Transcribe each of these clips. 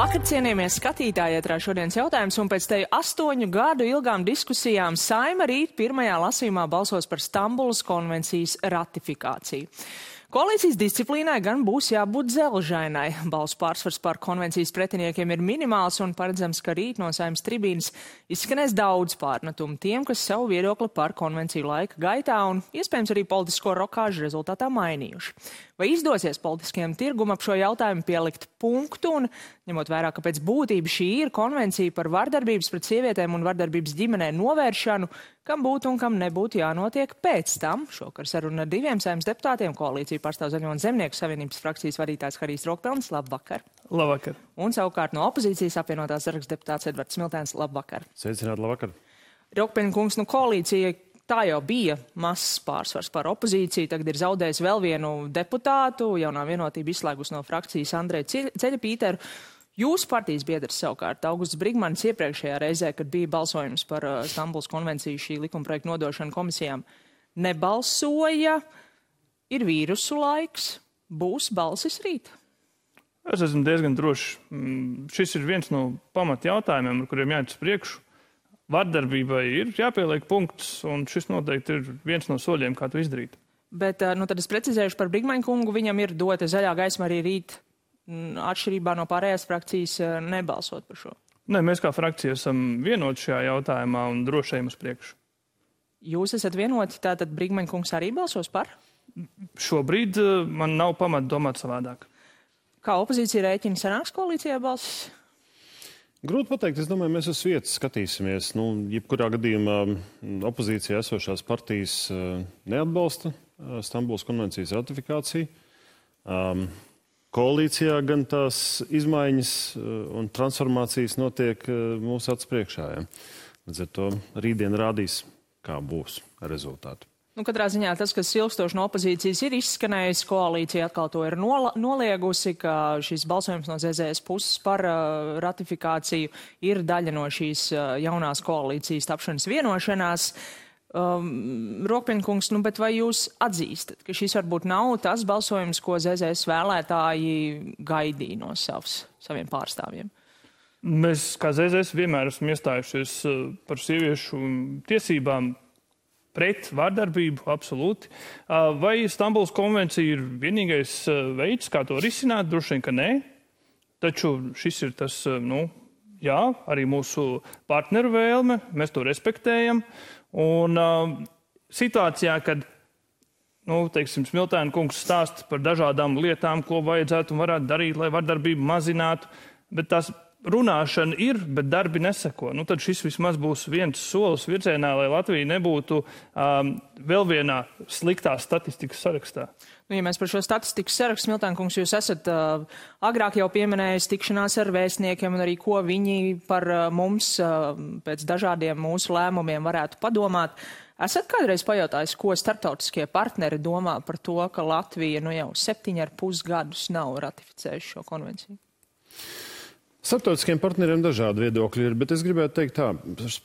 Labvakar, cienījamie skatītāji, ietrā šodienas jautājums, un pēc te astoņu gadu ilgām diskusijām Saima rīt pirmajā lasījumā balsos par Stambulas konvencijas ratifikāciju. Koalīcijas disciplīnai gan būs jābūt zelžainai. Balsu pārsvars par konvencijas pretiniekiem ir minimāls un paredzams, ka rīt no saimnes tribīnas izskanēs daudz pārmetumu tiem, kas savu viedokli par konvenciju laika gaitā un iespējams arī politisko rokāžu rezultātā mainījuši. Vai izdosies politiskajam tirgum ap šo jautājumu pielikt punktu un, ņemot vērā, ka pēc būtības šī ir konvencija par vardarbības pret sievietēm un vardarbības ģimenē novēršanu, kam būtu un kam nebūtu jānotiek pēc tam. Šokar saruna ar diviem saimnes deputātiem koalīciju pārstāv Zaļo un Zemnieku savienības frakcijas vadītājs Harijs Rokpelns. Labvakar! Labvakar! Un savukārt no opozīcijas apvienotās saraksts deputāts Edvards Smiltēns. Labvakar! Sveicināt, labvakar! Rokpeļņa kungs, nu koalīcija tā jau bija mazs pārsvars par opozīciju. Tagad ir zaudējis vēl vienu deputātu, jaunā vienotība izslēgus no frakcijas Andreju Ceļapīteru. Jūsu partijas biedrs savukārt Augusts Brigmanis iepriekšējā reizē, kad bija balsojums par uh, Stambuls konvenciju šī likumprojekta nodošanu komisijām, nebalsoja. Ir vīrusu laiks, būs balsis rīt. Es esmu diezgan drošs. Mm, šis ir viens no pamat jautājumiem, ar kuriem jāiet uz priekšu vardarbībai ir jāpieliek punkts, un šis noteikti ir viens no soļiem, kā to izdarīt. Bet, nu, tad es precizēšu par Brigmaņu kungu. Viņam ir dota zaļā gaisma arī rīt, atšķirībā no pārējās frakcijas, nebalsot par šo. Nē, mēs kā frakcija esam vienoti šajā jautājumā un drošajam uz priekšu. Jūs esat vienoti, tātad Brigmaņa kungs arī balsos par? Šobrīd man nav pamata domāt savādāk. Kā opozīcija rēķina sanāks koalīcijā balsis? Grūti pateikt, es domāju, mēs uz vietas skatīsimies. Nu, jebkurā gadījumā opozīcijā esošās partijas uh, neatbalsta uh, Stambuls konvencijas ratifikāciju. Um, koalīcijā gan tās izmaiņas uh, un transformācijas notiek mūsu acu priekšā. Ja. Līdz ar to rītdien rādīs, kā būs rezultāti. Nu, katrā ziņā tas, kas ilgstoši no opozīcijas ir izskanējis, koalīcija atkal to ir noliegusi, ka šis balsojums no ZZS puses par uh, ratifikāciju ir daļa no šīs uh, jaunās koalīcijas tapšanas vienošanās. Um, Rokpiņkungs, nu, bet vai jūs atzīstat, ka šis varbūt nav tas balsojums, ko ZZS vēlētāji gaidīja no savs, saviem pārstāvjiem? Mēs, kā ZZS, vienmēr esam iestājušies uh, par sieviešu tiesībām pret vardarbību, absolūti. Vai Stambuls konvencija ir vienīgais veids, kā to risināt? Droši vien, ka nē. Taču šis ir tas, nu, jā, arī mūsu partneru vēlme, mēs to respektējam. Un situācijā, kad, nu, teiksim, Smiltēna kungs stāsta par dažādām lietām, ko vajadzētu un varētu darīt, lai vardarbību mazinātu, bet tās runāšana ir, bet darbi neseko. Nu, tad šis vismaz būs viens solis virzienā, lai Latvija nebūtu um, vēl vienā sliktā statistikas sarakstā. Nu, ja mēs par šo statistikas sarakstu, Smiltānkungs, jūs esat uh, agrāk jau pieminējis tikšanās ar vēstniekiem un arī ko viņi par uh, mums uh, pēc dažādiem mūsu lēmumiem varētu padomāt. Esat kādreiz pajautājis, ko starptautiskie partneri domā par to, ka Latvija nu jau septiņi ar pus gadus nav ratificējuši šo konvenciju? Starptautiskiem partneriem dažādi viedokļi ir, bet es gribētu teikt tā,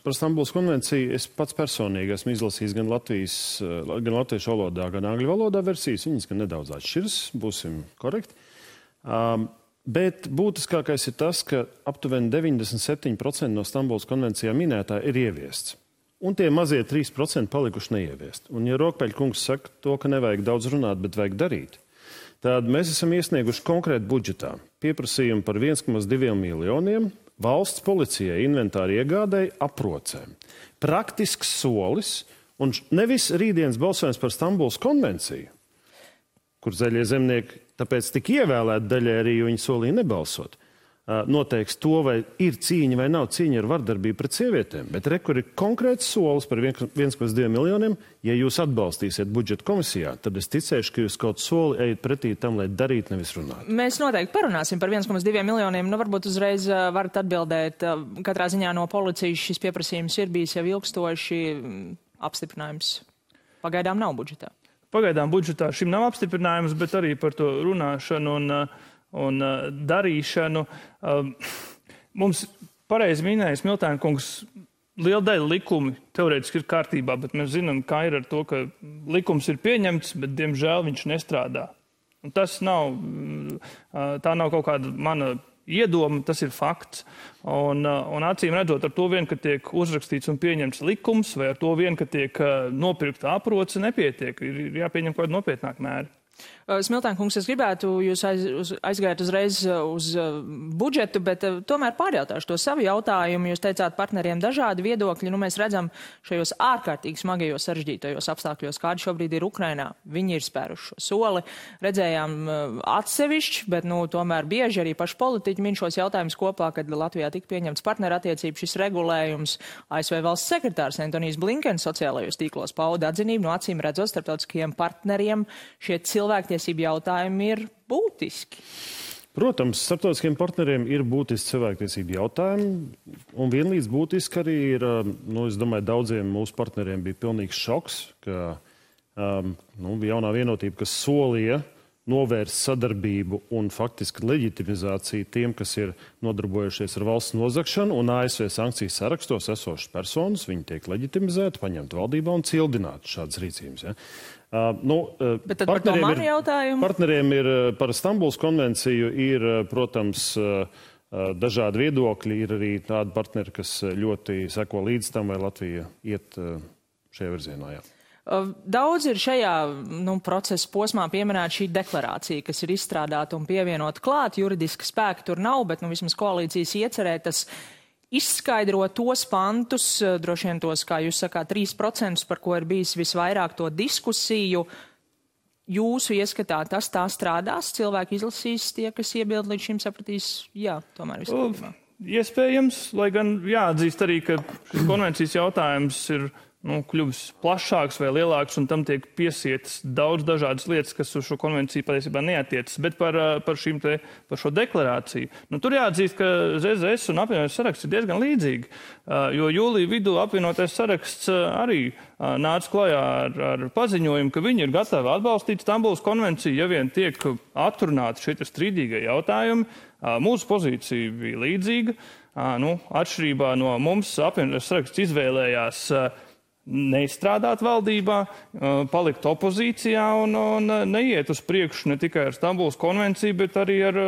par Stambuls konvenciju es pats personīgi esmu izlasījis gan, Latvijas, gan latviešu valodā, gan angļu valodā versijas. Viņas gan nedaudz atšķiras, būsim korekti. Um, bet būtiskākais ir tas, ka aptuveni 97% no Stambuls konvencijā minētā ir ieviests. Un tie mazie 3% palikuši neieviest. Un ja Rokpeļkungs saka to, ka nevajag daudz runāt, bet vajag darīt, Tad mēs esam iesnieguši konkrētu budžetā pieprasījumu par 1,2 miljoniem valsts policijai inventāri iegādēji aprocēm. Praktisks solis, un nevis rītdienas balsojums par Stambuls konvenciju, kur zaļie zemnieki tāpēc tika ievēlēti daļai arī, jo viņi solīja nebalsot noteiks to, vai ir cīņa vai nav cīņa ar vardarbību pret sievietēm. Bet rekur ir konkrēts solis par 1,2 miljoniem. Ja jūs atbalstīsiet budžeta komisijā, tad es ticēšu, ka jūs kaut soli ejat pretī tam, lai darītu, nevis runātu. Mēs noteikti parunāsim par 1,2 miljoniem. Nu, varbūt uzreiz varat atbildēt. Katrā ziņā no policijas šis pieprasījums ir bijis jau ilgstoši apstiprinājums. Pagaidām nav budžetā. Pagaidām budžetā šim nav apstiprinājums, bet arī par to runāšanu. Un, uh, un uh, darīšanu. Uh, mums pareizi minēja Smiltēna kungs, liela daļa likumi teorētiski ir kārtībā, bet mēs zinām, kā ir ar to, ka likums ir pieņemts, bet diemžēl viņš nestrādā. Un tas nav, uh, tā nav kaut kāda mana iedoma, tas ir fakts. Un, un acīm redzot, ar to vien, ka tiek uzrakstīts un pieņemts likums, vai ar to vien, ka tiek nopirkta aproce, nepietiek. Ir jāpieņem kaut kāda nopietnāka mēra. Uh, Smiltāna kungs, es gribētu jūs aiz, uz, aizgājāt uzreiz uh, uz uh, budžetu, bet tomēr pārjautāšu to savu jautājumu. Jūs teicāt partneriem dažādi viedokļi. Nu, mēs redzam šajos ārkārtīgi smagajos sarežģītajos apstākļos, kādi šobrīd ir Ukrainā. Viņi ir spēruši šo soli. Redzējām atsevišķi, bet nu, tomēr bieži arī paši politiķi min šos jautājumus kopā, kad Latvijā tika pieņemts partnerattiecības šis regulējums. ASV valsts sekretārs Antonijs Blinkens sociālajos tīklos pauda atzinību no acīm redzot starptautiskajiem partneriem šie cilvēki cilvēktiesību jautājumi ir būtiski. Protams, starptautiskiem partneriem ir būtiski cilvēktiesību jautājumi, un vienlīdz būtiski arī ir, um, nu, es domāju, daudziem mūsu partneriem bija pilnīgs šoks, ka um, nu, jaunā vienotība, kas solīja novērst sadarbību un faktiski leģitimizāciju tiem, kas ir nodarbojušies ar valsts nozagšanu un ASV sankciju sarakstos esošas personas, viņi tiek leģitimizēti, paņemt valdībā un cildināti šādas rīcības. Ja. Uh, nu, Bet tad par to mani ir, jautājumu? Partneriem ir par Stambuls konvenciju ir, protams, dažādi viedokļi. Ir arī tādi partneri, kas ļoti seko līdz tam, vai Latvija iet šajā virzienā. Jā. Daudz ir šajā nu, procesa posmā pieminēta šī deklarācija, kas ir izstrādāta un pievienota klāt. Juridiska spēka tur nav, bet nu, vismaz koalīcijas iecerētas izskaidro tos pantus, eh, droši vien tos, kā jūs sakāt, 3%, par ko ir bijis visvairāk to diskusiju. Jūsu ieskatā tas tā strādās, cilvēki izlasīs tie, kas iebild līdz šim sapratīs, jā, tomēr viss kārtībā. Iespējams, lai gan jāatzīst arī, ka šis konvencijas jautājums ir nu, kļuvis plašāks vai lielāks, un tam tiek piesietas daudz dažādas lietas, kas uz šo konvenciju patiesībā neatiecas. Bet par, par, te, par šo deklarāciju. Nu, tur jāatzīst, ka ZZS un apvienotais saraksts ir diezgan līdzīgi, jo jūlija vidū apvienotais saraksts arī nāca klajā ar, ar paziņojumu, ka viņi ir gatavi atbalstīt Stambulas konvenciju, ja vien tiek atrunāti šie strīdīgie jautājumi. Mūsu pozīcija bija līdzīga. Nu, atšķirībā no mums apvienotais saraksts izvēlējās uh, neizstrādāt valdībā, palikt opozīcijā un, un neiet uz priekšu ne tikai ar Stambuls konvenciju, bet arī ar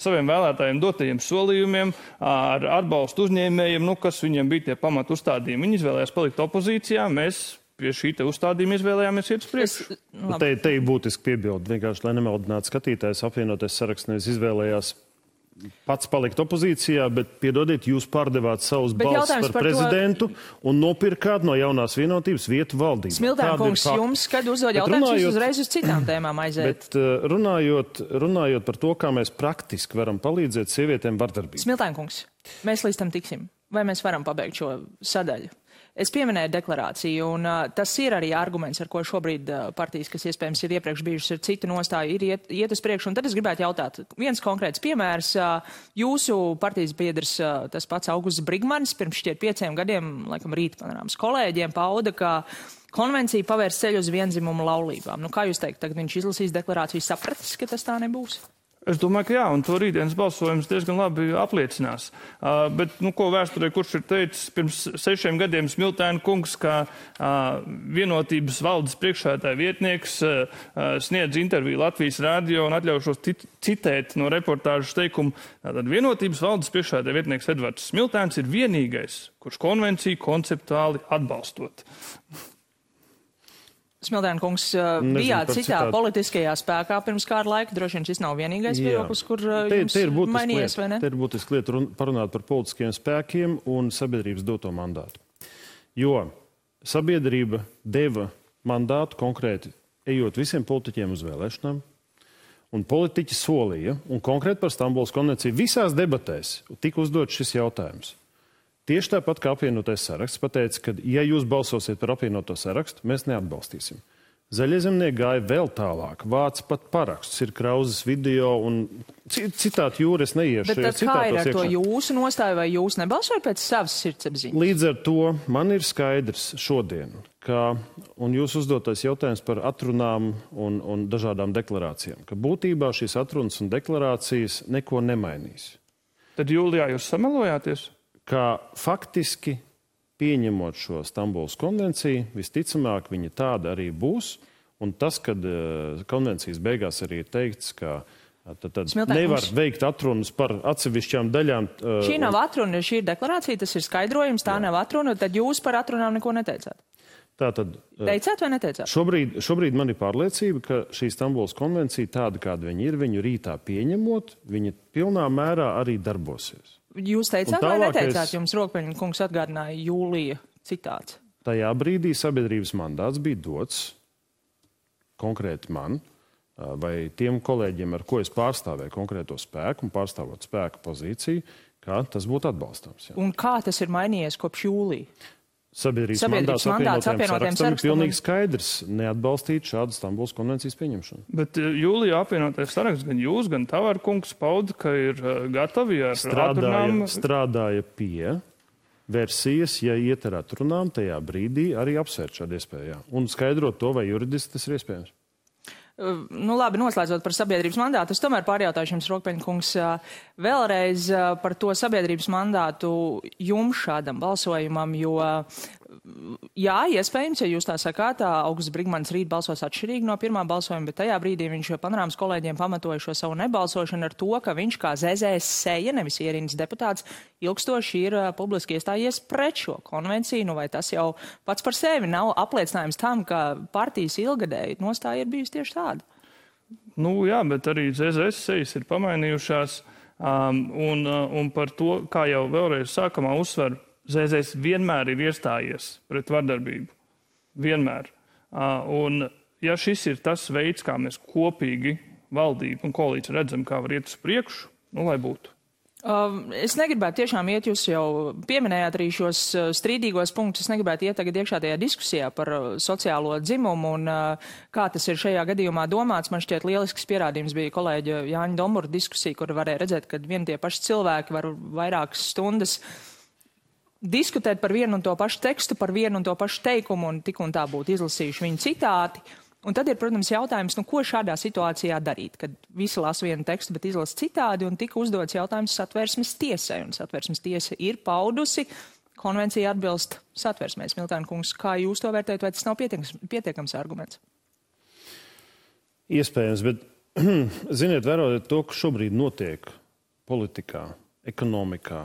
saviem vēlētājiem dotajiem solījumiem, ar atbalstu uzņēmējiem, nu, kas viņiem bija tie pamatu uzstādījumi. Viņi izvēlējās palikt opozīcijā, mēs pie šī uzstādījuma izvēlējāmies iet uz priekšu. Te, te ir būtiski piebildi, vienkārši, lai nemaldinātu skatītājs, apvienotais saraksts nevis izvēlējās pats palikt opozīcijā, bet, piedodiet, jūs pārdevāt savus bet balsus par, par prezidentu to... un nopirkāt no jaunās vienotības vietu valdību. Smiltēn kungs, jums, kad uzdod jautājumus, runājot... uzreiz uz citām tēmām aiziet. Bet uh, runājot, runājot par to, kā mēs praktiski varam palīdzēt sievietēm vardarbībā. Smiltēn kungs, mēs līdz tam tiksim. Vai mēs varam pabeigt šo sadaļu? Es pieminēju deklarāciju, un uh, tas ir arī arguments, ar ko šobrīd uh, partijas, kas iespējams ir iepriekš bijušas ar citu nostāju, ir iet, iet uz priekšu. Un tad es gribētu jautāt, viens konkrēts piemērs. Uh, jūsu partijas biedrs, uh, tas pats Augusts Brigmanis, pirms šķiet pieciem gadiem, laikam rīt panorāmas kolēģiem, pauda, ka konvencija pavērs ceļu uz vienzimumu laulībām. Nu, kā jūs teikt, tagad viņš izlasīs deklarāciju, sapratis, ka tas tā nebūs? Es domāju, ka jā, un to rītdienas balsojums diezgan labi apliecinās. Uh, bet, nu, ko vēsturē, kurš ir teicis pirms sešiem gadiem Smiltēna kungs, ka uh, vienotības valdes priekšētāja vietnieks uh, sniedz interviju Latvijas rādio un atļaušos citēt no reportāžas teikumu. Tātad vienotības valdes priekšētāja vietnieks Edvards Smiltēns ir vienīgais, kurš konvenciju konceptuāli atbalstot. Smildēna kungs uh, bijāt citā citādi. politiskajā spēkā pirms kāda laika. Droši vien šis nav vienīgais viedoklis, kur uh, te, te ir mainījies, vai ne? Te ir būtiski lieta run, parunāt par politiskiem spēkiem un sabiedrības doto mandātu. Jo sabiedrība deva mandātu konkrēti ejot visiem politiķiem uz vēlēšanām, un politiķi solīja, un konkrēti par Stambuls konvenciju visās debatēs tika uzdots šis jautājums. Tieši tāpat kā apvienotais saraksts pateica, ka, ja jūs balsosiet par apvienoto sarakstu, mēs neatbalstīsim. Zaļie zemnieki gāja vēl tālāk, vāc pat parakstus, ir krauzes video un citāti jūras neiešu. Bet kā ir ar iekšā. to jūsu nostāju, vai jūs nebalsojat pēc savas sirdsapziņas? Līdz ar to man ir skaidrs šodien, ka, un jūs uzdotais jautājums par atrunām un, un dažādām deklarācijām, ka būtībā šīs atrunas un deklarācijas neko nemainīs. Tad jūlijā jūs samelojāties? Ka faktiski pieņemot šo Stambulas konvenciju, visticamāk, viņa tāda arī būs. Un tas, kad uh, konvencijas beigās arī ir teikts, ka Tad, tad Smiltēn, nevar veikt atrunas par atsevišķām daļām. uh, Šī nav atruna, šī ir deklarācija, tas ir skaidrojums, tā nav atruna, tad jūs par atrunām neko neteicāt. Tātad, uh, Teicāt vai neteicāt? Šobrīd, šobrīd man ir pārliecība, ka šī Stambulas konvencija, tāda kāda viņa ir, viņu rītā pieņemot, viņa pilnā mērā arī darbosies. Jūs teicāt vai neteicāt? Jums Rokpeņa kungs atgādināja jūlija citāts. Tajā brīdī sabiedrības mandāts bija dots konkrēti man vai tiem kolēģiem, ar ko es pārstāvēju konkrēto spēku un pārstāvot spēku pozīciju, kā tas būtu atbalstāms. Jā. Un kā tas ir mainījies kopš jūlija? Sabiedrības, Sabiedrības mandāts apvienotiem sarakstam ir pilnīgi skaidrs neatbalstīt šādu Stambulas konvencijas pieņemšanu. Bet eh, jūlijā apvienotais saraksts gan jūs, gan Tavārkungs pauda, ka ir eh, gatavi ar strādāja, atrunām. strādāja pie versijas, ja iet ar atrunām, tajā brīdī arī apsvērt šādu iespēju. jā. Un skaidrot to, vai juridiski tas ir iespējams. Nu, labi, noslēdzot par sabiedrības mandātu, es tomēr pārjautāšu jums, Rokpeņa kungs, uh, vēlreiz par to sabiedrības mandātu jums šādam balsojumam, jo, jā, iespējams, ja jūs tā sakāt, Augusts Brigmans rīt balsos atšķirīgi no pirmā balsojuma, bet tajā brīdī viņš panorāmas kolēģiem pamatoja šo savu nebalsošanu ar to, ka viņš kā ZZS seja, nevis ierīnas deputāts, ilgstoši ir uh, publiski iestājies pret šo konvenciju, nu vai tas jau pats par sevi nav apliecinājums tam, ka partijas ilgadēji nostāja ir bijusi tieši tāda. Nu, jā, bet arī ZZS sejas ir pamainījušās. Um, un, un par to, kā jau vēlreiz sākumā uzsver, ZZS vienmēr ir iestājies pret vardarbību. Vienmēr. Uh, un, ja šis ir tas veids, kā mēs kopīgi, valdība un koalīcija redzam, kā var iet uz priekšu, nu, lai būtu. Es negribētu tiešām iet, jūs jau pieminējāt arī šos uh, strīdīgos punktus, es negribētu iet tagad iekšā tajā diskusijā par uh, sociālo dzimumu un uh, kā tas ir šajā gadījumā domāts. Man šķiet lielisks pierādījums bija kolēģa Jāņa Domura diskusija, kur varēja redzēt, ka vien tie paši cilvēki var vairākas stundas diskutēt par vienu un to pašu tekstu, par vienu un to pašu teikumu un tik un tā būtu izlasījuši viņu citāti. Un tad ir, protams, jautājums, nu, ko šādā situācijā darīt, kad visi lasa vienu tekstu, bet izlasa citādi, un tika uzdots jautājums satversmes tiesai, un satversmes tiesa ir paudusi, konvencija atbilst satversmēs. Miltāna kungs, kā jūs to vērtējat, vai tas nav pietiekams, pietiekams arguments? Iespējams, bet ziniet, vērojot to, kas šobrīd notiek politikā, ekonomikā,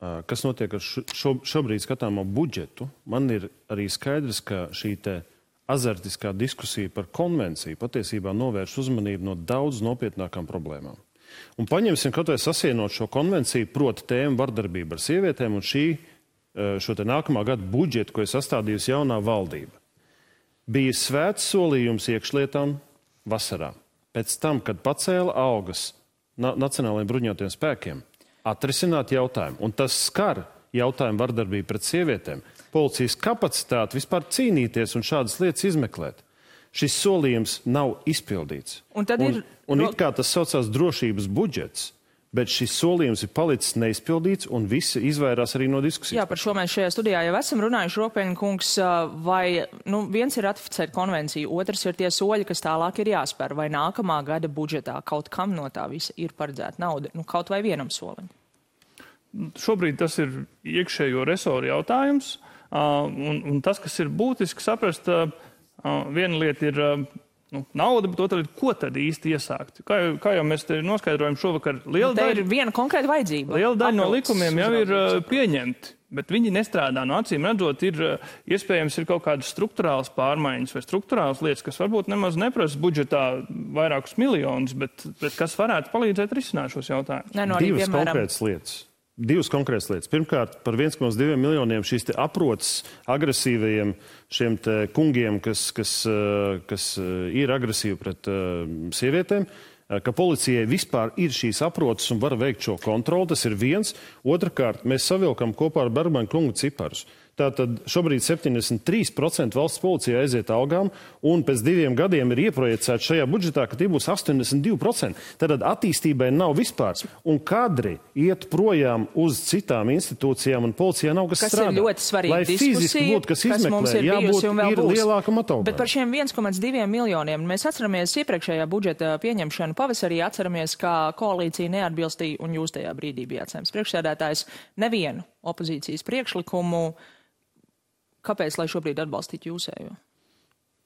kas notiek ar šo, šo, šobrīd skatāmo budžetu, man ir arī skaidrs, ka šī azartiskā diskusija par konvenciju patiesībā novērš uzmanību no daudz nopietnākām problēmām. Un paņemsim kaut vai sasienot šo konvenciju, proti tēmu vardarbību ar sievietēm un šī, ā, šo nākamā gada budžetu, ko ir sastādījusi jaunā valdība bija svēts solījums iekšlietām vasarā. Pēc tam, kad pacēla algas na Nacionālajiem bruņotajiem spēkiem, atrisināt jautājumu. Un tas skar jautājumu vardarbību pret sievietēm, policijas kapacitāti vispār cīnīties un šādas lietas izmeklēt. Šis solījums nav izpildīts. Un tad un, ir- un it kā tas saucās drošības budžets, bet šis solījums ir palicis neizpildīts un visi izvairās arī no diskusijas. Jā, par šo mēs šajā studijā jau esam runājuši. Ropeņa kungs, vai nu, viens ir ratificēt konvenciju, otrs ir tie soļi, kas tālāk ir jāspēr, vai nākamā gada budžetā kaut kam no tā visa ir paredzēta nauda, nu, kaut vai vienam solim. Šobrīd tas ir iekšējo resoru jautājums. Un, un tas, kas ir būtiski saprast, viena lieta ir nu, nauda, bet otra lieta, ko tad īsti iesākt. Kā jau, kā jau mēs te noskaidrojam šovakar, liela Te ir daļa, viena konkrēta vajadzība. liela daļa no likumiem jau ir uzraudzības. pieņemti. Bet viņi nestrādā. No acīm redzot, ir ā, iespējams ir kaut kādas struktūrālas pārmaiņas vai struktūrālas lietas, kas varbūt nemaz neprasa budžetā vairākus miljonus, bet, bet kas varētu palīdzēt risināt šos jautājumus. Nē, no arī, Divas piemēram, konkrētas lietas. Divas konkrētas lietas. Pirmkārt, par 1,2 miljoniem šīs te aprots agresīvajiem šiem kungiem, kas, kas, eh, kas eh, ir agresīvi pret eh, sievietēm. Ka policijai vispār ir šīs aprotas un var veikt šo kontroli, tas ir viens. Otrakārt, mēs savilkam kopā ar Bergmanu kungu ciparus. Tātad šobrīd 73% valsts policija aiziet algām, un pēc diviem gadiem ir ieprojicēts šajā budžetā, ka tie būs 82%. Tad attīstībai nav vispār. Un kadri iet projām uz citām institūcijām, un policijā nav kas, kas strādā. ir ļoti svarīga Lai fiziski būtu kas kas izmeklē, ir jābūt un vēl ir būs. lielākam ataugai. Bet par šiem 1,2 miljoniem mēs atceramies iepriekšējā budžeta pieņemšanu pavasarī, atceramies, kā koalīcija neatbilstīja, un jūs tajā brīdī bijāt saimnes priekšsēdētājs, nevienu opozīcijas priekšlikumu. Kāpēc, lai šobrīd atbalstītu jūsējo?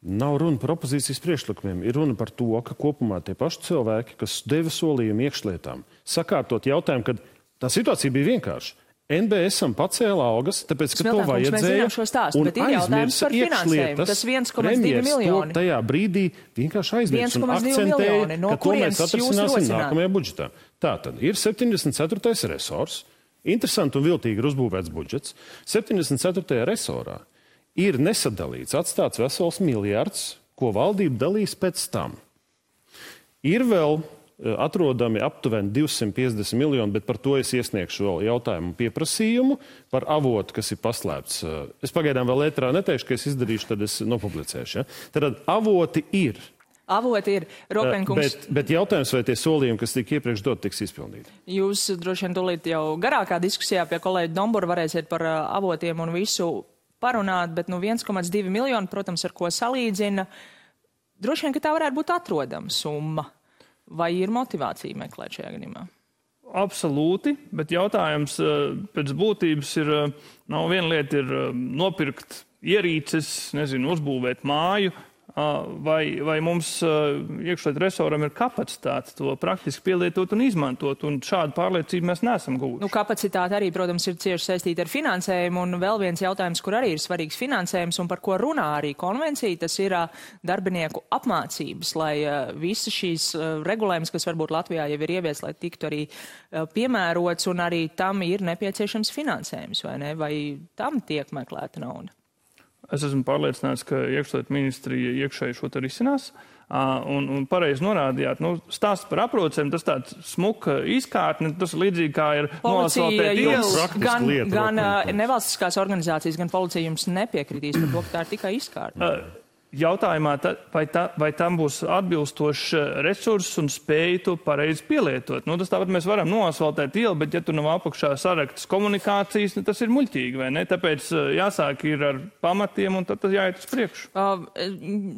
Nav runa par opozīcijas priekšlikumiem, ir runa par to, ka kopumā tie paši cilvēki, kas deva solījumu iekšlietām, sakārtot jautājumu, kad tā situācija bija vienkārša. NBSam pacēla algas, tāpēc, ka Smiltēn, to vajadzēja. Šo stāstu, bet ir jautājums par finansējumu. Tas 1,2 miljoni. Tajā brīdī vienkārši aizmirst un akcentēja, no ka to mēs atrisināsim nākamajā budžetā. Tātad ir 74. resors. Interesanti un viltīgi ir uzbūvēts budžets. 74. resorā ir nesadalīts, atstāts vesels miljards, ko valdība dalīs pēc tam. Ir vēl Eh, atrodami aptuveni 250 miljoni, bet par to es iesniegšu vēl jautājumu pieprasījumu par avotu, kas ir paslēpts. Eh, es pagaidām vēl ētrā neteikšu, ka es izdarīšu, tad es nopublicēšu. Ja? Tad avoti ir. Avoti ir Ropenkungs. Bet, bet jautājums, vai tie solījumi, kas tika iepriekš dot, tiks izpildīti? Jūs droši vien tūlīt jau garākā diskusijā pie kolēģa Dombura varēsiet par avotiem un visu parunāt, bet nu 1,2 miljoni, protams, ar ko salīdzina. Droši vien, ka tā varētu būt atrodama summa. Vai ir motivācija meklēt šajā gadījumā? Absolūti, bet jautājums eh, pēc būtības ir, eh, nav viena lieta ir eh, nopirkt ierīces, nezinu, uzbūvēt māju, vai, vai mums iekšlietu resoram ir kapacitāte to praktiski pielietot un izmantot, un šādu pārliecību mēs neesam guvuši. Nu, kapacitāte arī, protams, ir cieši saistīta ar finansējumu, un vēl viens jautājums, kur arī ir svarīgs finansējums un par ko runā arī konvencija, tas ir darbinieku apmācības, lai visas šīs regulējums, kas varbūt Latvijā jau ir ievies, lai tiktu arī piemērots, un arī tam ir nepieciešams finansējums, vai ne? Vai tam tiek meklēta nauda? Es esmu pārliecināts, ka iekšlietu ministrija iekšēji šo te risinās. Un, un pareizi norādījāt, nu, stāsts par aprocēm, tas tāds smuka izkārtne, tas līdzīgi kā ir noasfaltēt ielas. Gan, gan nevalstiskās organizācijas, gan policija jums nepiekritīs par to, ka tā ir tikai izkārtne. Uh, jautājumā, vai, ta, vai tam būs atbilstošs eh, resurss un spēja to pareizi pielietot. Nu, tas tāpat mēs varam noasfaltēt ielu, bet ja tur nav apakšā saraktas komunikācijas, nu, tas ir muļķīgi, vai ne? Tāpēc eh, jāsāk ir ar pamatiem un tad tas jāiet uz priekšu. Uh,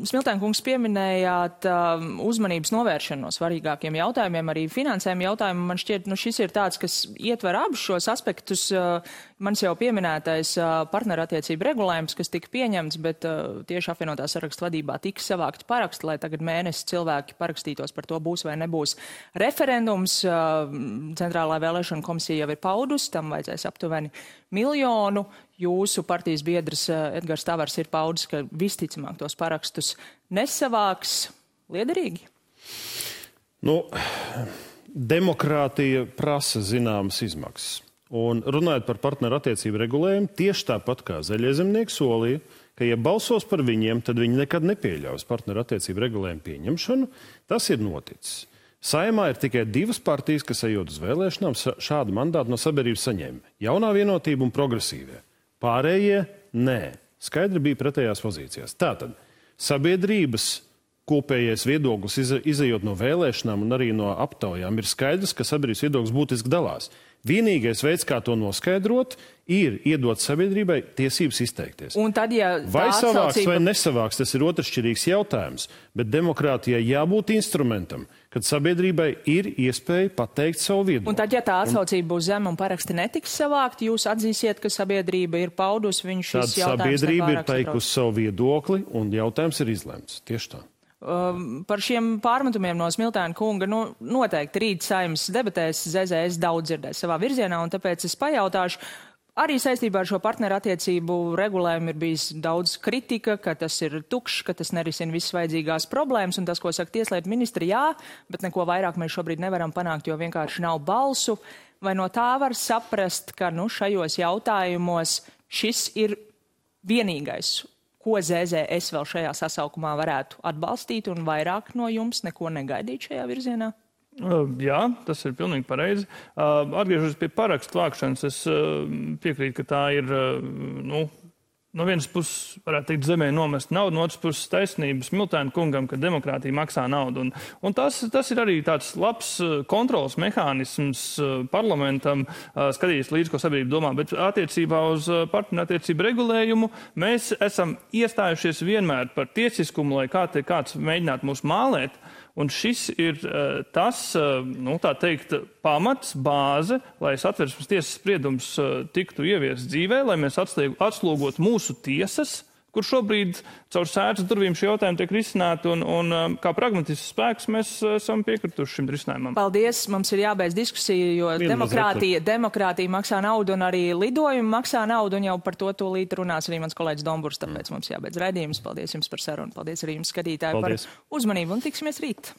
Smiltēnkungs pieminējāt uh, uzmanības novēršanu no svarīgākiem jautājumiem, arī finansējumu jautājumu. Man šķiet, nu, šis ir tāds, kas ietver abus šos aspektus. Uh, Mans jau pieminētais partnerattiecību regulējums, kas tika pieņemts, bet tieši apvienotā sarakstu vadībā tika savākti paraksti, lai tagad mēnesi cilvēki parakstītos par to, būs vai nebūs referendums. Centrālā vēlēšana komisija jau ir paudus, tam vajadzēs aptuveni miljonu. Jūsu partijas biedrs Edgars Tavars ir paudis, ka visticamāk tos parakstus nesavāks liederīgi. Nu, demokrātija prasa zināmas izmaksas. Un runājot par partneru attiecību regulējumu, tieši tāpat kā zaļiezemnieki solīja, ka, ja balsos par viņiem, tad viņi nekad nepieļaus partneru attiecību regulējumu pieņemšanu. Tas ir noticis. Saimā ir tikai divas partijas, kas ejot uz vēlēšanām, šādu mandātu no sabiedrības saņēma. Jaunā vienotība un progresīvie. Pārējie nē. Skaidri bija pretējās pozīcijās. Tātad sabiedrības kopējais viedoklis, izējot no vēlēšanām un arī no aptaujām, ir skaidrs, ka sabiedrības viedoklis būtiski dalās. Vienīgais veids, kā to noskaidrot, ir iedot sabiedrībai tiesības izteikties. Tad, ja vai savāks atsaucība... vai nesavāks, tas ir otršķirīgs jautājums. Bet demokrātijai jābūt instrumentam, kad sabiedrībai ir iespēja pateikt savu viedokli. Un tad, ja tā atsaucība būs zema un paraksti netiks savākti, jūs atzīsiet, ka sabiedrība ir paudusi viņu šīs jautājumus. Sabiedrība ir teikusi savu viedokli un jautājums ir izlemts. Tieši tā. Um, par šiem pārmetumiem no Smiltēna kunga nu, noteikti rīt saimnes debatēs ZZS daudz dzirdēs savā virzienā, un tāpēc es pajautāšu. Arī saistībā ar šo partneru attiecību regulējumu ir bijis daudz kritika, ka tas ir tukšs, ka tas nerisina visas vajadzīgās problēmas, un tas, ko saka tieslietu ministri, jā, bet neko vairāk mēs šobrīd nevaram panākt, jo vienkārši nav balsu. Vai no tā var saprast, ka nu, šajos jautājumos šis ir vienīgais ko ZZS vēl šajā sasaukumā varētu atbalstīt un vairāk no jums neko negaidīt šajā virzienā? Uh, jā, tas ir pilnīgi pareizi. Uh, atgriežoties pie parakstu vākšanas, es uh, piekrītu, ka tā ir nu, no vienas puses, varētu teikt, zemē nomest naudu, no otras puses taisnības Miltēna kungam, ka demokrātija maksā naudu. Un, un tas, tas ir arī tāds labs uh, kontrols mehānisms uh, parlamentam, uh, skatīties līdz, ko sabiedrība domā. Bet attiecībā uz partnerattiecību regulējumu mēs esam iestājušies vienmēr par tiesiskumu, lai kā te kāds mēģinātu mūs mālēt. Un šis ir uh, tas, uh, nu, teikt, pamats, bāze, lai satversmes tiesas spriedums uh, tiktu ieviests dzīvē, lai mēs atslūgot mūsu tiesas, kur šobrīd caur sēdz durvīm šie jautājumi tiek risināti, un, un um, kā pragmatisks spēks mēs uh, esam piekrituši šim risinājumam. Paldies, mums ir jābeidz diskusija, jo Vienu demokrātija, demokrātija maksā naudu un arī lidojumi maksā naudu, un jau par to tūlīt runās arī mans kolēģis Domburs, tāpēc mums jābeidz raidījums. Paldies jums par sarunu, paldies arī jums skatītāji Paldies. par uzmanību un tiksimies rīt.